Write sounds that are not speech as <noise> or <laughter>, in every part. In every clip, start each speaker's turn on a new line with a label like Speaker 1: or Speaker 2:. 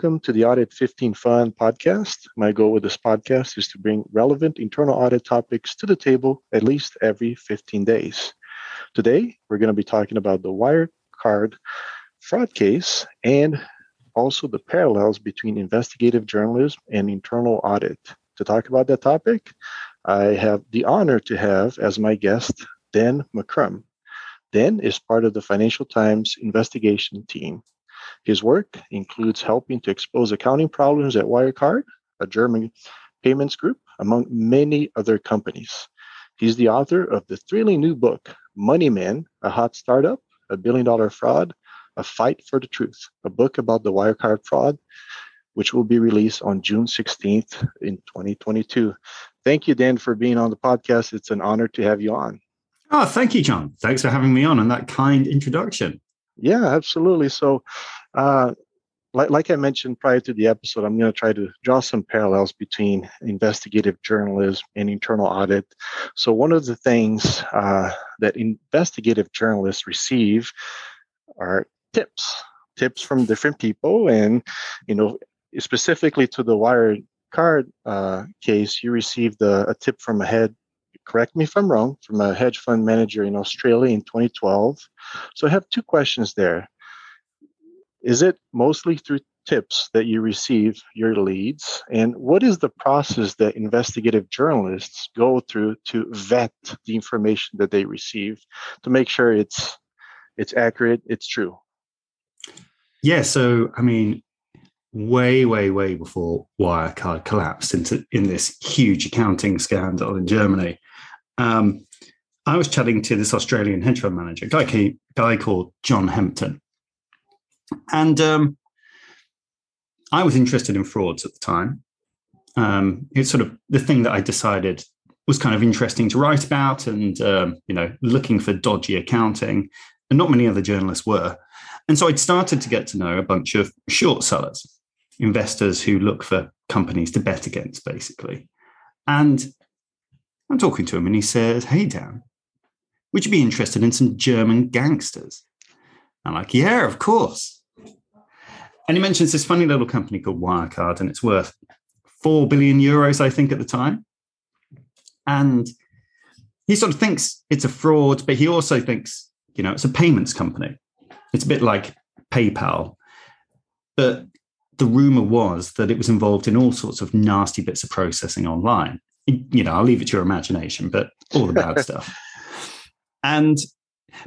Speaker 1: Welcome to the Audit 15 Fun podcast. My goal with this podcast is to bring relevant internal audit topics to the table at least every 15 days. Today, we're going to be talking about the Wirecard fraud case and also the parallels between investigative journalism and internal audit. To talk about that topic, I have the honor to have as my guest Dan McCrum. Dan is part of the Financial Times investigation team. His work includes helping to expose accounting problems at Wirecard, a German payments group, among many other companies. He's the author of the thrilling new book, Money Men, a hot startup, a billion dollar fraud, a fight for the truth, a book about the Wirecard fraud, which will be released on June 16th in 2022. Thank you, Dan, for being on the podcast. It's an honor to have you on.
Speaker 2: Oh, thank you, John. Thanks for having me on and that kind introduction.
Speaker 1: Yeah, absolutely. So, uh, like, like I mentioned prior to the episode, I'm going to try to draw some parallels between investigative journalism and internal audit. So, one of the things uh, that investigative journalists receive are tips, tips from different people, and you know, specifically to the Wirecard uh, case, you received a, a tip from a head correct me if I'm wrong, from a hedge fund manager in Australia in 2012. So I have two questions there. Is it mostly through tips that you receive your leads? And what is the process that investigative journalists go through to vet the information that they receive to make sure it's it's accurate, it's true?
Speaker 2: Yeah, so I mean, way, way, way before Wirecard collapsed into in this huge accounting scandal in Germany, um, I was chatting to this Australian hedge fund manager, guy, guy called John Hempton. And um, I was interested in frauds at the time. Um, it's sort of the thing that I decided was kind of interesting to write about and, um, you know, looking for dodgy accounting. And not many other journalists were. And so I'd started to get to know a bunch of short sellers, investors who look for companies to bet against, basically. And I'm talking to him and he says, Hey, Dan, would you be interested in some German gangsters? I'm like, Yeah, of course. And he mentions this funny little company called Wirecard, and it's worth 4 billion euros, I think, at the time. And he sort of thinks it's a fraud, but he also thinks, you know, it's a payments company. It's a bit like PayPal. But the rumor was that it was involved in all sorts of nasty bits of processing online you know, I'll leave it to your imagination, but all the bad <laughs> stuff. And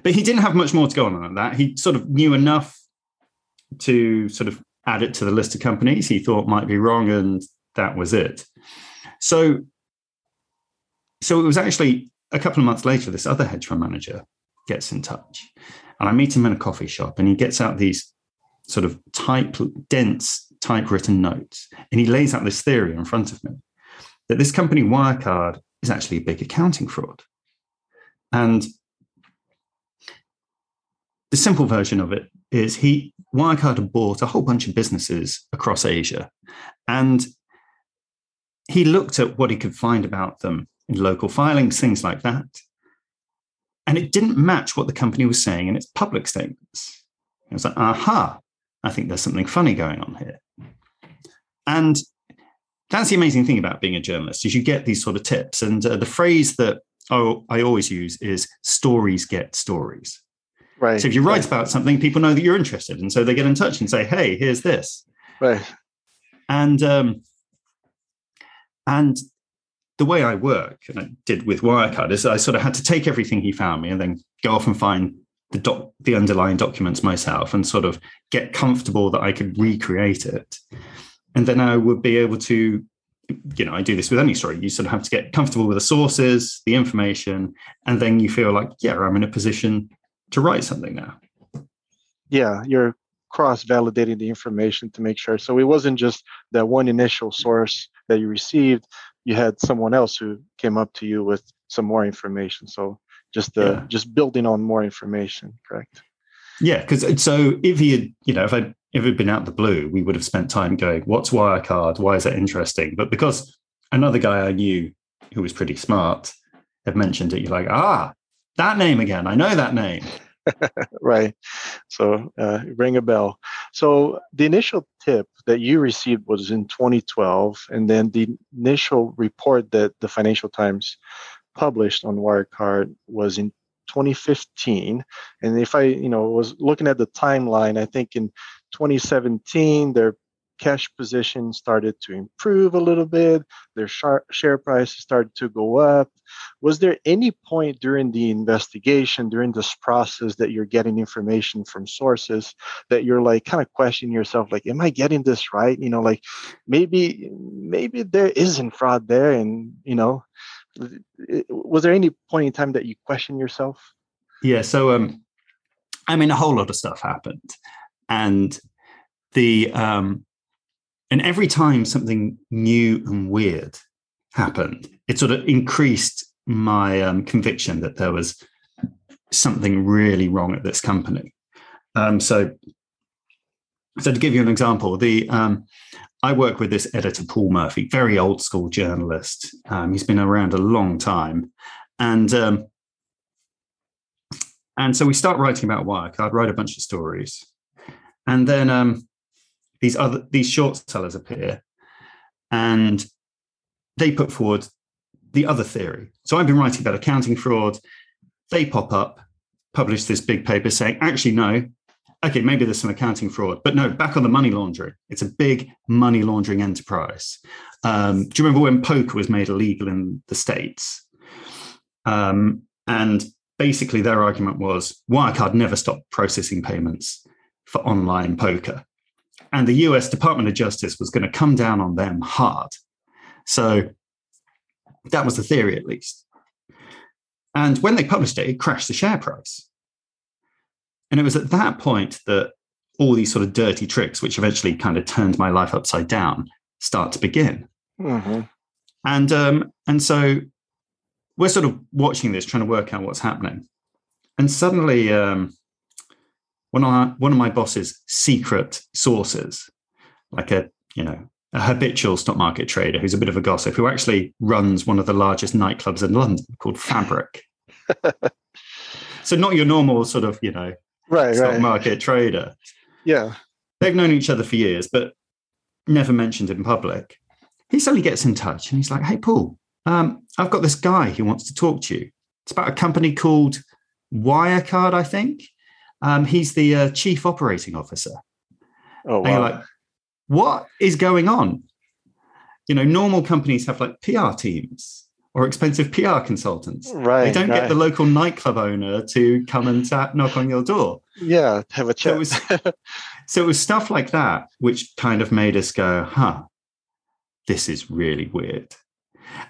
Speaker 2: but he didn't have much more to go on than that. He sort of knew enough to sort of add it to the list of companies he thought might be wrong, and that was it. So, so it was actually a couple of months later. This other hedge fund manager gets in touch, and I meet him in a coffee shop, and he gets out these sort of type dense typewritten notes, and he lays out this theory in front of me that this company Wirecard is actually a big accounting fraud. And the simple version of it is he Wirecard had bought a whole bunch of businesses across Asia, and he looked at what he could find about them in local filings, things like that, and it didn't match what the company was saying in its public statements. I was like, "Aha! I think there's something funny going on here." And that's the amazing thing about being a journalist is you get these sort of tips and uh, the phrase that oh, i always use is stories get stories
Speaker 1: right
Speaker 2: so if you write
Speaker 1: right.
Speaker 2: about something people know that you're interested and so they get in touch and say hey here's this
Speaker 1: right
Speaker 2: and um and the way i work and i did with wirecard is i sort of had to take everything he found me and then go off and find the doc, the underlying documents myself and sort of get comfortable that i could recreate it and then I would be able to, you know, I do this with any story. You sort of have to get comfortable with the sources, the information, and then you feel like, yeah, I'm in a position to write something now.
Speaker 1: Yeah, you're cross validating the information to make sure. So it wasn't just that one initial source that you received, you had someone else who came up to you with some more information. So just the yeah. just building on more information, correct?
Speaker 2: Yeah, because so if he had, you know if I if it had been out the blue, we would have spent time going, what's Wirecard? Why is that interesting? But because another guy I knew who was pretty smart had mentioned it, you're like, ah, that name again. I know that name. <laughs>
Speaker 1: right. So uh, ring a bell. So the initial tip that you received was in 2012, and then the initial report that the Financial Times published on Wirecard was in 2015. And if I, you know, was looking at the timeline, I think in 2017 their cash position started to improve a little bit. Their share price started to go up. Was there any point during the investigation, during this process, that you're getting information from sources that you're like kind of questioning yourself, like, am I getting this right? You know, like maybe maybe there isn't fraud there, and you know, was there any point in time that you question yourself?
Speaker 2: Yeah. So, um, I mean, a whole lot of stuff happened, and the um, and every time something new and weird happened, it sort of increased my um, conviction that there was something really wrong at this company. Um, so, so to give you an example, the um, I work with this editor Paul Murphy, very old school journalist. Um, he's been around a long time, and um, and so we start writing about Wirecard, write a bunch of stories, and then um, these other these short sellers appear, and they put forward the other theory. So I've been writing about accounting fraud. They pop up, publish this big paper saying, actually, no, okay, maybe there's some accounting fraud, but no, back on the money laundering. It's a big money laundering enterprise. Um, do you remember when poker was made illegal in the States? Um, and basically, their argument was Wirecard never stopped processing payments for online poker. And the US Department of Justice was going to come down on them hard. So that was the theory, at least. And when they published it, it crashed the share price. And it was at that point that all these sort of dirty tricks, which eventually kind of turned my life upside down, start to begin. Mm-hmm. And um, and so we're sort of watching this, trying to work out what's happening. And suddenly, um, one of my, one of my boss's secret sources, like a you know a habitual stock market trader who's a bit of a gossip, who actually runs one of the largest nightclubs in London called Fabric. <laughs> so not your normal sort of you know
Speaker 1: right,
Speaker 2: stock
Speaker 1: right.
Speaker 2: market trader.
Speaker 1: Yeah,
Speaker 2: they've known each other for years, but never mentioned in public. He suddenly gets in touch and he's like, "Hey, Paul, um, I've got this guy who wants to talk to you. It's about a company called Wirecard, I think." Um, he's the uh, chief operating officer.
Speaker 1: Oh, wow. like,
Speaker 2: what is going on? You know, normal companies have like PR teams or expensive PR consultants.
Speaker 1: Right.
Speaker 2: They don't
Speaker 1: right.
Speaker 2: get the local nightclub owner to come and tap, knock on your door.
Speaker 1: Yeah, have a chat.
Speaker 2: So it, was, <laughs> so it was stuff like that which kind of made us go, huh, this is really weird.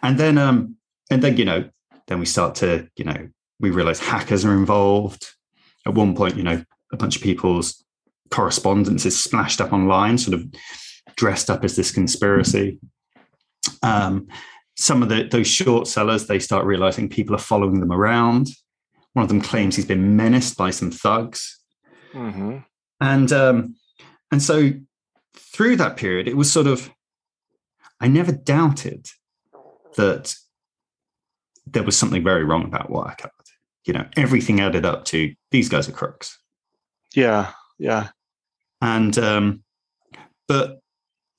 Speaker 2: And then, um, and then you know, then we start to, you know, we realize hackers are involved at one point, you know, a bunch of people's correspondence is splashed up online, sort of dressed up as this conspiracy. Um, some of the, those short sellers, they start realizing people are following them around. One of them claims he's been menaced by some thugs. Mm-hmm. And um, and so through that period, it was sort of I never doubted that there was something very wrong about what Wirecard you know, everything added up to these guys are crooks.
Speaker 1: Yeah, yeah.
Speaker 2: And um, but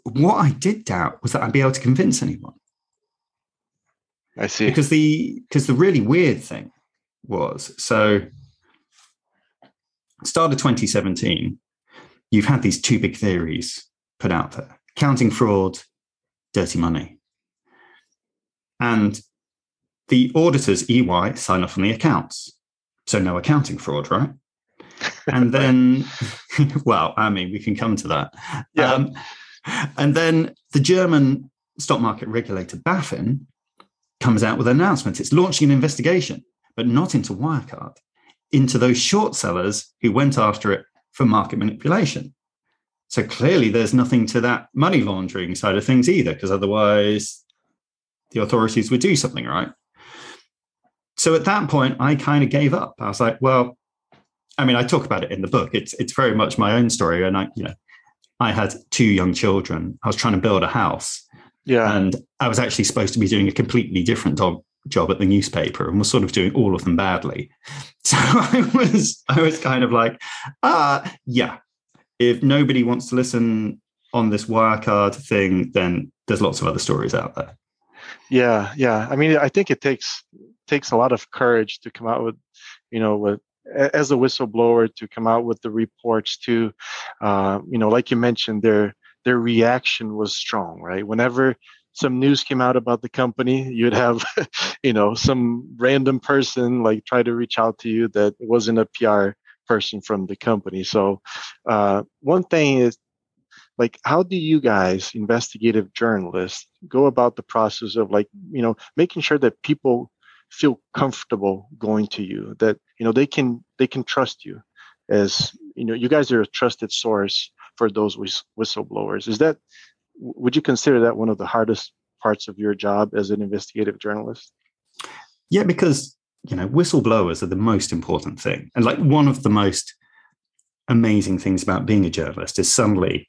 Speaker 2: what I did doubt was that I'd be able to convince anyone.
Speaker 1: I see.
Speaker 2: Because the because the really weird thing was so start of 2017, you've had these two big theories put out there: counting fraud, dirty money. And the auditors, EY, sign off on the accounts. So no accounting fraud, right? <laughs> And then, <laughs> well, I mean, we can come to that.
Speaker 1: Yeah. Um,
Speaker 2: and then the German stock market regulator, BaFin, comes out with an announcement. It's launching an investigation, but not into Wirecard, into those short sellers who went after it for market manipulation. So clearly, there's nothing to that money laundering side of things either, because otherwise the authorities would do something, right? So at that point, I kind of gave up. I was like, well, I mean, I talk about it in the book. It's it's very much my own story, and I, you know, I had two young children. I was trying to build a house,
Speaker 1: yeah,
Speaker 2: and I was actually supposed to be doing a completely different job job at the newspaper and was sort of doing all of them badly. <laughs> So I was I was kind of like, ah, uh, yeah. If nobody wants to listen on this Wirecard thing, then there's lots of other stories out there.
Speaker 1: Yeah, yeah. I mean, I think it takes takes a lot of courage to come out with, you know, with as a whistleblower to come out with the reports to, uh, you know, like you mentioned, their their reaction was strong, right? Whenever some news came out about the company, you'd have, <laughs> you know, some random person like try to reach out to you that wasn't a PR person from the company. So, uh, one thing is, like, how do you guys, investigative journalists, go about the process of like, you know, making sure that people feel comfortable going to you, that you know they can they can trust you, as you know, you guys are a trusted source for those whistleblowers. Is that would you consider that one of the hardest parts of your job as an investigative journalist?
Speaker 2: Yeah, because you know whistleblowers are the most important thing, and like one of the most amazing things about being a journalist is suddenly,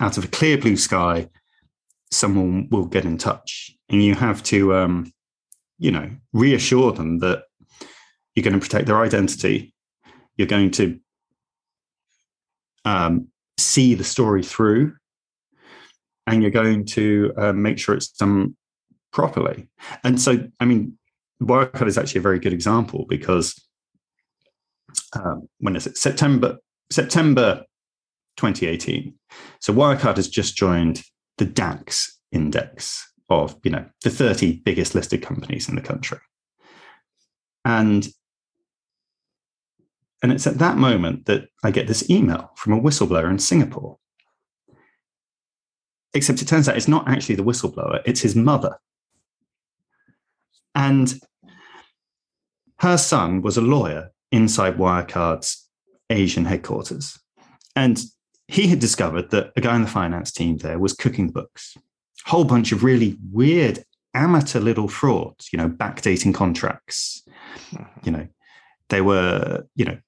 Speaker 2: out of a clear blue sky, someone will get in touch, and you have to, um, you know, reassure them that you're going to protect their identity, you're going to um, see the story through and you're going to uh, make sure it's done properly. And so, I mean, Wirecard is actually a very good example because um, when is it September September 2018? So Wirecard has just joined the DAX index of you know the 30 biggest listed companies in the country, and and it's at that moment that I get this email from a whistleblower in Singapore Except it turns out it's not actually the whistleblower, it's his mother. And her son was a lawyer inside Wirecard's Asian headquarters. And he had discovered that a guy in the finance team there was cooking the books, whole bunch of really weird amateur little frauds, you know, backdating contracts. You know, they were, you know,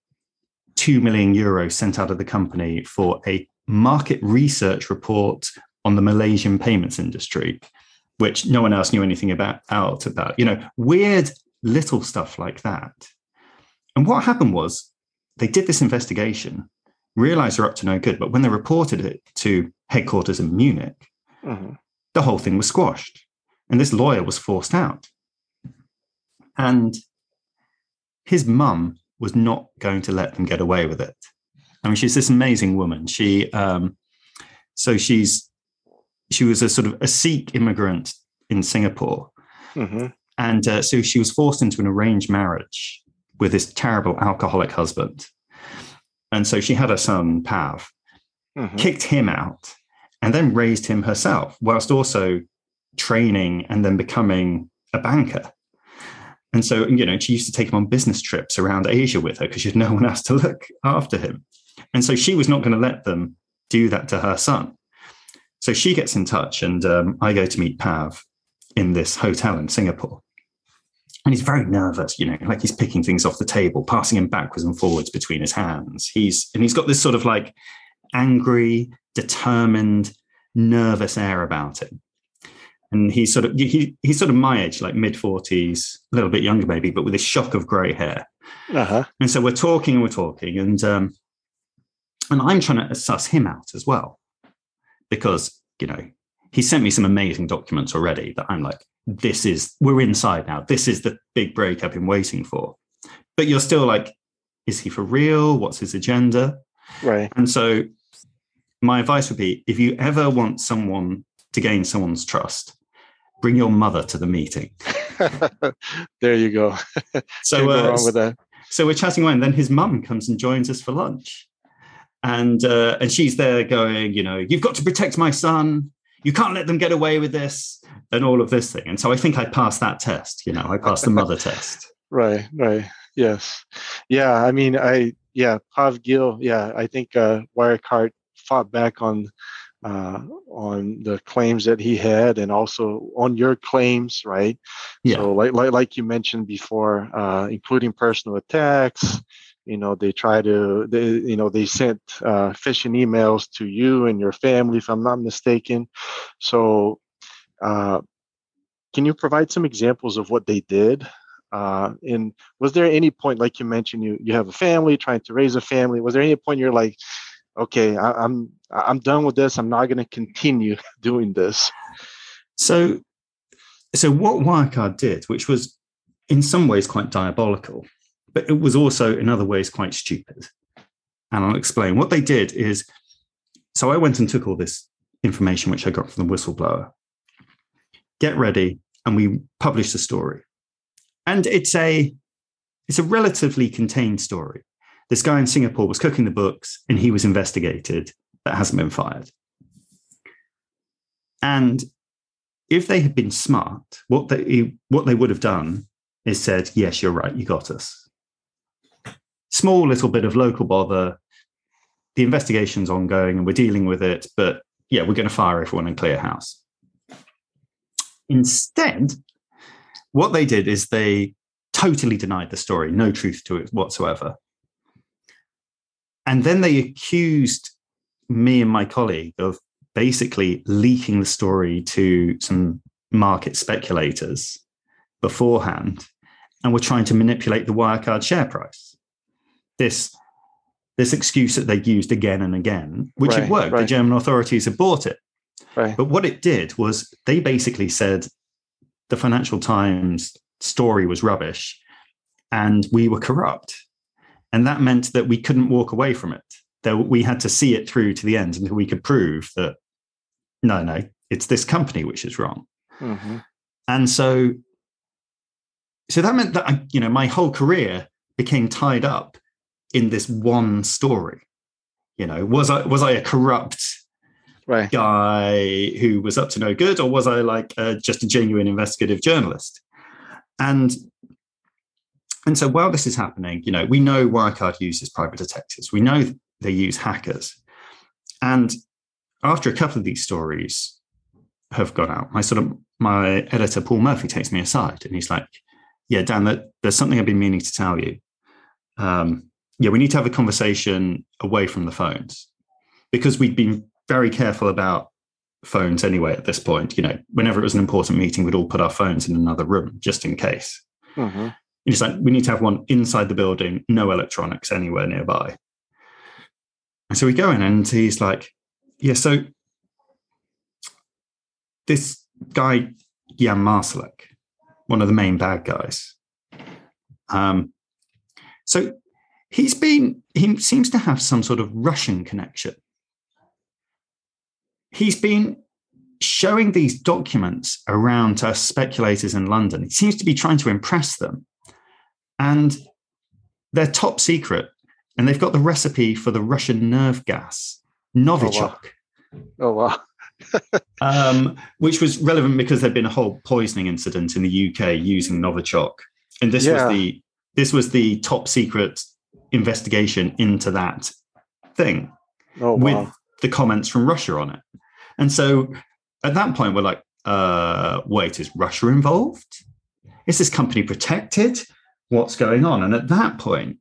Speaker 2: 2 million euros sent out of the company for a market research report on the Malaysian payments industry, which no one else knew anything about out about, you know, weird little stuff like that. And what happened was they did this investigation, realized they're up to no good, but when they reported it to headquarters in Munich, mm-hmm. The whole thing was squashed. And this lawyer was forced out. And his mum was not going to let them get away with it. I mean, she's this amazing woman. She, um, so she's she was a sort of a Sikh immigrant in Singapore. Mm-hmm. And uh, so she was forced into an arranged marriage with this terrible alcoholic husband. And so she had a son, Pav, mm-hmm. kicked him out, and then raised him herself, whilst also training and then becoming a banker. And so, you know, she used to take him on business trips around Asia with her because she had <laughs> no one else to look after him. And so she was not going to let them do that to her son. So she gets in touch, and um, I go to meet Pav in this hotel in Singapore. And he's very nervous, you know, like he's picking things off the table, passing him backwards and forwards between his hands. He's and he's got this sort of like angry, determined, nervous air about him. And he's sort of he, he's sort of my age, like mid forties, a little bit younger maybe, but with a shock of grey hair. Uh-huh. And so we're talking and we're talking, and um, and I'm trying to suss him out as well because you know he sent me some amazing documents already that I'm like, this is we're inside now. This is the big break I've been waiting for. But you're still like, is he for real? What's his agenda?
Speaker 1: Right.
Speaker 2: And so my advice would be if you ever want someone to gain someone's trust, bring your mother to the meeting. <laughs>
Speaker 1: there you go.
Speaker 2: so uh, wrong with that. So we're chatting away, and then his mum comes and joins us for lunch and uh, and she's there going, you know, you've got to protect my son. You can't let them get away with this, and all of this thing. And so I think I passed that test. You know, I passed the mother test. <laughs>
Speaker 1: Right, right, yes, yeah. I mean, I yeah, Pav Gill. Yeah, I think uh, Wirecard fought back on uh, on the claims that he had and also on your claims, right? Yeah. So like like, like you mentioned before, uh, including personal attacks, you know they try to they you know they sent uh, phishing emails to you and your family if i'm not mistaken so uh, can you provide some examples of what they did? Uh, and was there any point, like you mentioned, you you have a family, trying to raise a family? Was there any point you're like, okay, I, I'm I'm done with this. I'm not going to continue <laughs> doing this.
Speaker 2: So, so what Wirecard did, which was in some ways quite diabolical, but it was also in other ways quite stupid. And I'll explain. What they did is, so I went and took all this information which I got from the whistleblower. Get ready, and we published a story. And it's a it's a relatively contained story. This guy in Singapore was cooking the books, and he was investigated. That hasn't been fired. And if they had been smart, what they what they would have done is said, "Yes, you're right. You got us." Small little bit of local bother. The investigation's ongoing, and we're dealing with it. But yeah, we're going to fire everyone and clear house. Instead, what they did is they totally denied the story, no truth to it whatsoever. And then they accused me and my colleague of basically leaking the story to some market speculators beforehand and were trying to manipulate the Wirecard share price. This this excuse that they used again and again, which right, had worked. Right. The German authorities had bought it. Right. But what it did was they basically said the Financial Times story was rubbish and we were corrupt. And that meant that we couldn't walk away from it. That we had to see it through to the end until we could prove that no, no, it's this company which is wrong. Mm-hmm. And so, so that meant that I, you know, my whole career became tied up in this one story. You know, was I was I a corrupt right. guy who was up to no good, or was I like uh, just a genuine investigative journalist? And and so while this is happening, you know, we know Wirecard uses private detectives. We know they use hackers. And after a couple of these stories have gone out, my sort of my editor Paul Murphy takes me aside and he's like, "Yeah, Dan, that, there's something I've been meaning to tell you. Um, yeah, we need to have a conversation away from the phones because we'd been very careful about phones anyway at this point. You know, whenever it was an important meeting, we'd all put our phones in another room just in case. Mm-hmm. It's like we need to have one inside the building, no electronics anywhere nearby. And so we go in, and he's like, yeah, so this guy, Jan Marsalek, one of the main bad guys. Um, so he's been, he seems to have some sort of Russian connection. He's been showing these documents around to speculators in London. He seems to be trying to impress them. And they're top secret. And they've got the recipe for the Russian nerve gas Novichok.
Speaker 1: Oh, wow. Oh,
Speaker 2: wow. <laughs> um, which was relevant because there'd been a whole poisoning incident in the UK using Novichok. And this yeah. was the this was the top secret investigation into that thing oh, wow. with the comments from Russia on it. And so at that point, we're like, uh, wait, is Russia involved? Is this company protected? What's going on? And at that point,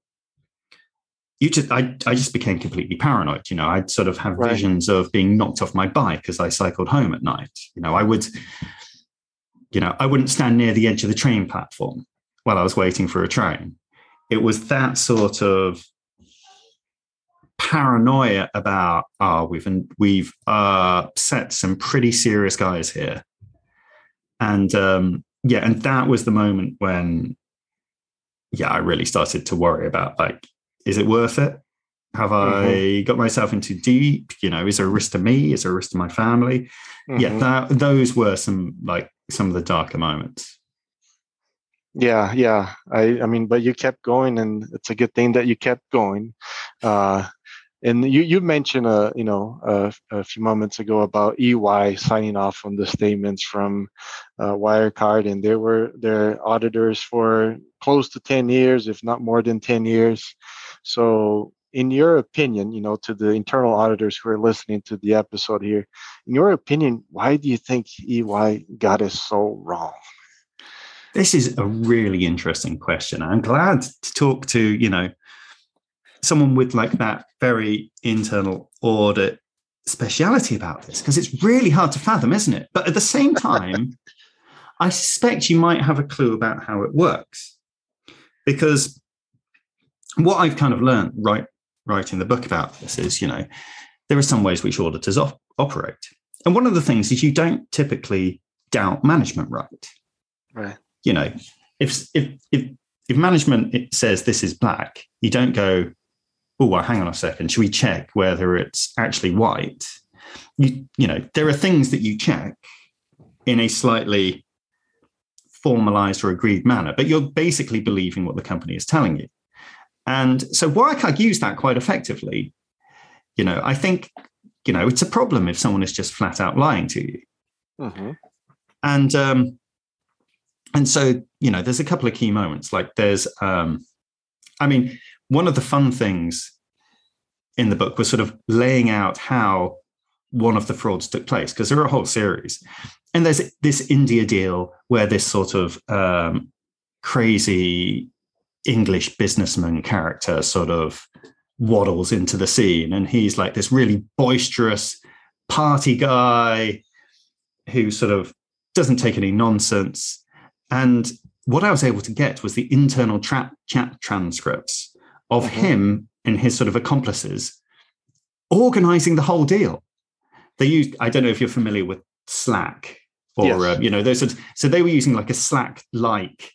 Speaker 2: you just I, I just became completely paranoid you know i'd sort of have right. visions of being knocked off my bike as i cycled home at night you know i would you know i wouldn't stand near the edge of the train platform while i was waiting for a train it was that sort of paranoia about oh we've we've uh, set some pretty serious guys here and um yeah and that was the moment when yeah i really started to worry about like is it worth it? Have mm-hmm. I got myself into deep? You know, is there a risk to me? Is there a risk to my family? Mm-hmm. Yeah, that, those were some like some of the darker moments.
Speaker 1: Yeah, yeah. I, I mean, but you kept going, and it's a good thing that you kept going. Uh, and you you mentioned uh you know uh, a few moments ago about EY signing off on the statements from uh, Wirecard, and they were their auditors for close to ten years, if not more than ten years. So, in your opinion, you know, to the internal auditors who are listening to the episode here, in your opinion, why do you think EY got us so wrong?
Speaker 2: This is a really interesting question. I'm glad to talk to, you know, someone with like that very internal audit speciality about this because it's really hard to fathom, isn't it? But at the same <laughs> time, I suspect you might have a clue about how it works. Because what I've kind of learned right writing the book about this is, you know, there are some ways which auditors op- operate. And one of the things is you don't typically doubt management right.
Speaker 1: Right.
Speaker 2: You know, if if if if management says this is black, you don't go, oh, well, hang on a second, should we check whether it's actually white? You you know, there are things that you check in a slightly formalized or agreed manner, but you're basically believing what the company is telling you. And so Wirecard used that quite effectively. You know, I think, you know, it's a problem if someone is just flat out lying to you.
Speaker 1: Mm-hmm.
Speaker 2: And um, and so, you know, there's a couple of key moments. Like there's um, I mean, one of the fun things in the book was sort of laying out how one of the frauds took place, because there are a whole series. And there's this India deal where this sort of um, crazy English businessman character sort of waddles into the scene. And he's like this really boisterous party guy who sort of doesn't take any nonsense. And what I was able to get was the internal tra- chat transcripts of mm-hmm. him and his sort of accomplices organizing the whole deal. They used, I don't know if you're familiar with Slack or, yes. uh, you know, those sorts, so they were using like a Slack like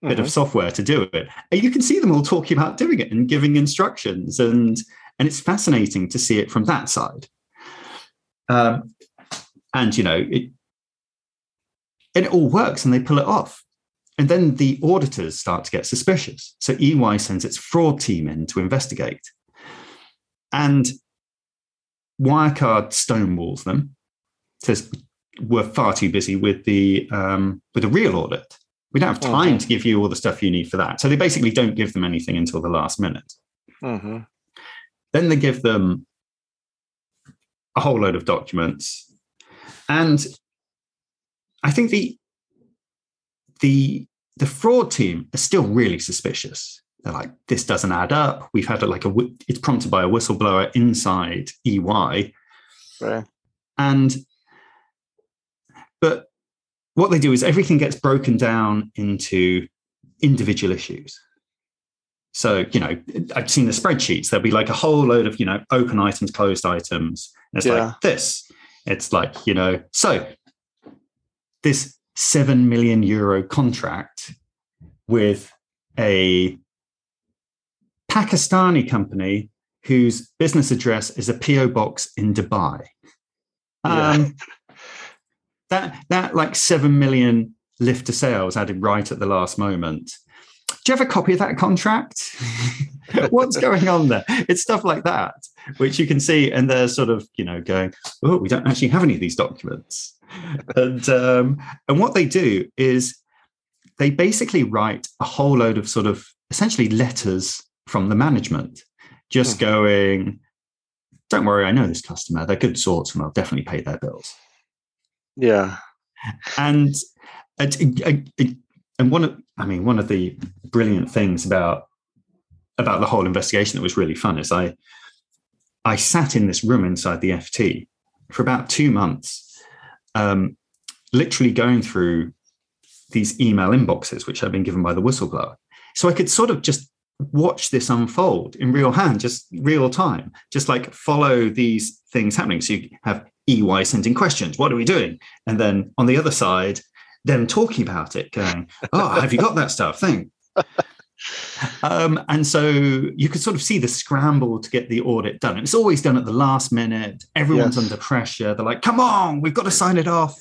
Speaker 2: bit mm-hmm. of software to do it. And you can see them all talking about doing it and giving instructions. And, and it's fascinating to see it from that side. Um, and, you know, it, and it all works and they pull it off. And then the auditors start to get suspicious. So EY sends its fraud team in to investigate. And Wirecard stonewalls them, says we're far too busy with the um, with the real audit. We don't have time mm-hmm. to give you all the stuff you need for that. So they basically don't give them anything until the last minute. Mm-hmm. Then they give them a whole load of documents. And I think the the the fraud team are still really suspicious. They're like, this doesn't add up. We've had a, like a it's prompted by a whistleblower inside EY.
Speaker 1: Right.
Speaker 2: And but what they do is everything gets broken down into individual issues. So, you know, I've seen the spreadsheets. There'll be like a whole load of, you know, open items, closed items. And it's yeah. like this. It's like, you know, so this 7 million euro contract with a Pakistani company whose business address is a PO box in Dubai. Yeah. Um, that that like seven million lift to sales added right at the last moment. Do you have a copy of that contract? <laughs> What's going on there? It's stuff like that, which you can see, and they're sort of, you know, going, "Oh, we don't actually have any of these documents." and um, and what they do is they basically write a whole load of sort of essentially letters from the management, just hmm. going, "Don't worry, I know this customer; they're good sorts, and I'll definitely pay their bills."
Speaker 1: Yeah.
Speaker 2: And and one of I mean one of the brilliant things about about the whole investigation that was really fun is I I sat in this room inside the FT for about two months, um, literally going through these email inboxes which had been given by the whistleblower. So I could sort of just watch this unfold in real hand, just real time, just like follow these things happening. So you have EY sending questions. What are we doing? And then on the other side, them talking about it, going, "Oh, have you got that stuff? Thing." <laughs> um, and so you could sort of see the scramble to get the audit done. And it's always done at the last minute. Everyone's yes. under pressure. They're like, "Come on, we've got to sign it off."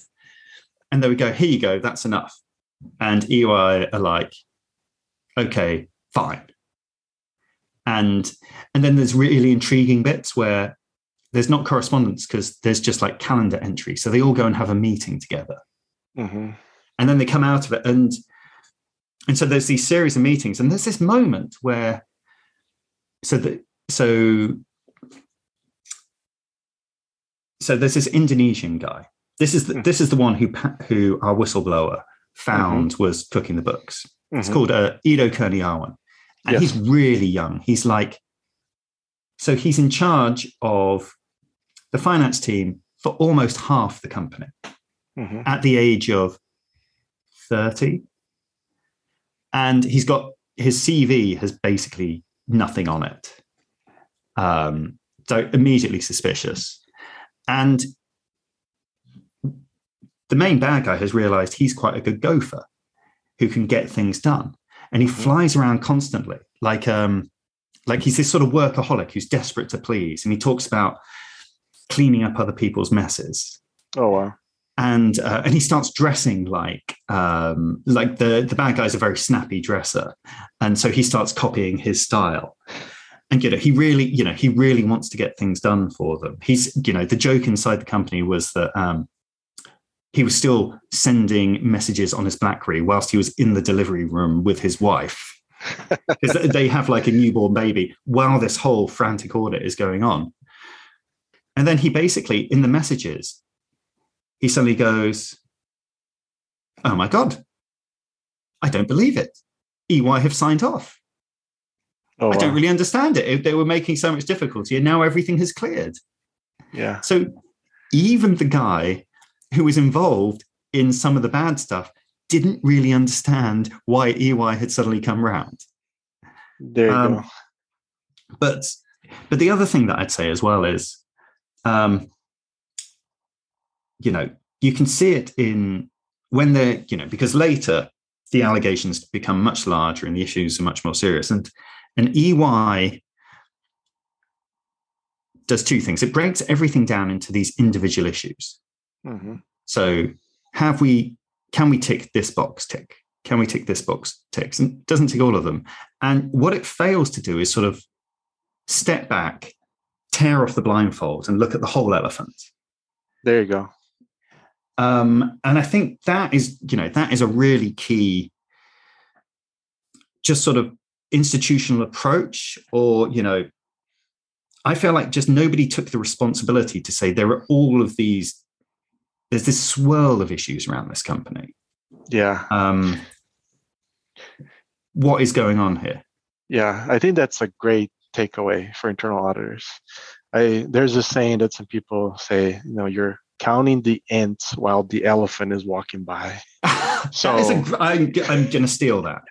Speaker 2: And then we go, "Here you go. That's enough." And EY are like, "Okay, fine." And and then there's really intriguing bits where there's not correspondence because there's just like calendar entry. So they all go and have a meeting together. Mm-hmm. And then they come out of it. And and so there's these series of meetings. And there's this moment where so that so so there's this Indonesian guy. This is the, mm-hmm. this is the one who who our whistleblower found mm-hmm. was cooking the books. It's mm-hmm. called uh, Edo Kurniawan, and yes. he's really young. He's like so he's in charge of the finance team for almost half the company mm-hmm. at the age of 30. And he's got his CV has basically nothing on it. Um, so immediately suspicious. And the main bad guy has realized he's quite a good gopher who can get things done. And he mm-hmm. flies around constantly, like um, like he's this sort of workaholic who's desperate to please. And he talks about cleaning up other people's messes.
Speaker 1: Oh wow.
Speaker 2: And uh, and he starts dressing like um, like the the bad guy's a very snappy dresser, and so he starts copying his style. And you know he really you know he really wants to get things done for them. He's you know the joke inside the company was that um, he was still sending messages on his blackberry whilst he was in the delivery room with his wife. <laughs> Because they have like a newborn baby while this whole frantic order is going on. And then he basically in the messages he suddenly goes oh my god i don't believe it ey have signed off Oh, I don't really understand it. They were making so much difficulty, and now everything has cleared.
Speaker 1: Yeah.
Speaker 2: So even the guy who was involved in some of the bad stuff didn't really understand why EY had suddenly come round.
Speaker 1: There you um, go.
Speaker 2: But but the other thing that I'd say as well is, um, you know, you can see it in when they're, you know, because later the allegations become much larger and the issues are much more serious. And and EY does two things. It breaks everything down into these individual issues. Mm-hmm. So have we can we tick this box tick? Can we tick this box ticks? And doesn't tick all of them. And what it fails to do is sort of step back, tear off the blindfold, and look at the whole elephant.
Speaker 1: There you go.
Speaker 2: Um, and I think that is, you know, that is a really key, just sort of institutional approach or you know i feel like just nobody took the responsibility to say there are all of these there's this swirl of issues around this company.
Speaker 1: Yeah.
Speaker 2: Um what is going on here?
Speaker 1: Yeah i think that's a great takeaway for internal auditors. I there's a saying that some people say you know you're counting the ants while the elephant is walking by <laughs>
Speaker 2: so a, I'm, I'm gonna steal that.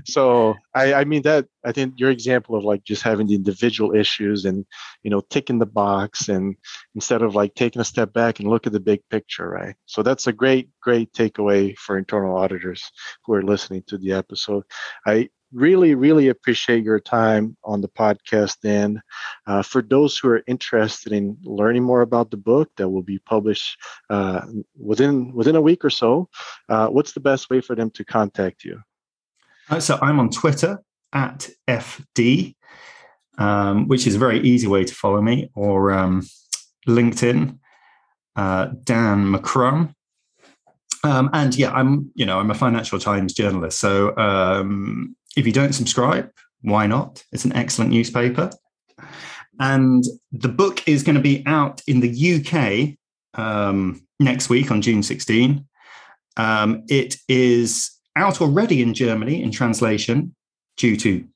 Speaker 2: <laughs>
Speaker 1: so I, I mean that I think your example of like just having the individual issues and you know ticking the box and instead of like taking a step back and look at the big picture, right? So that's a great great takeaway for internal auditors who are listening to the episode. I really, really appreciate your time on the podcast, Dan. Uh, for those who are interested in learning more about the book that will be published uh, within within a week or so, uh, what's the best way for them to contact you?
Speaker 2: Uh, so I'm on Twitter at FD, um, which is a very easy way to follow me, or um, LinkedIn, uh, Dan McCrum. Um, and yeah, I'm you know I'm a Financial Times journalist, so um, if you don't subscribe, why not? It's an excellent newspaper. And the book is going to be out in the UK um, next week on June 16. Um, it is out already in Germany in translation due to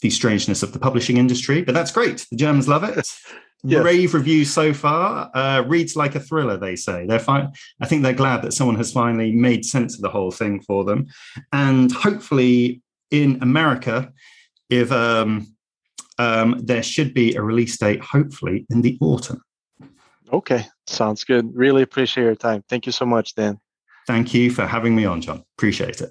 Speaker 2: the strangeness of the publishing industry, but that's great. The Germans love it. <laughs> yes. Rave reviews so far. Uh, reads like a thriller, they say. They're fine. I think they're glad that someone has finally made sense of the whole thing for them. And hopefully, in America, if um, um, there should be a release date, hopefully in the autumn.
Speaker 1: Okay, sounds good. Really appreciate your time. Thank you so much, Dan.
Speaker 2: Thank you for having me on, John. Appreciate it.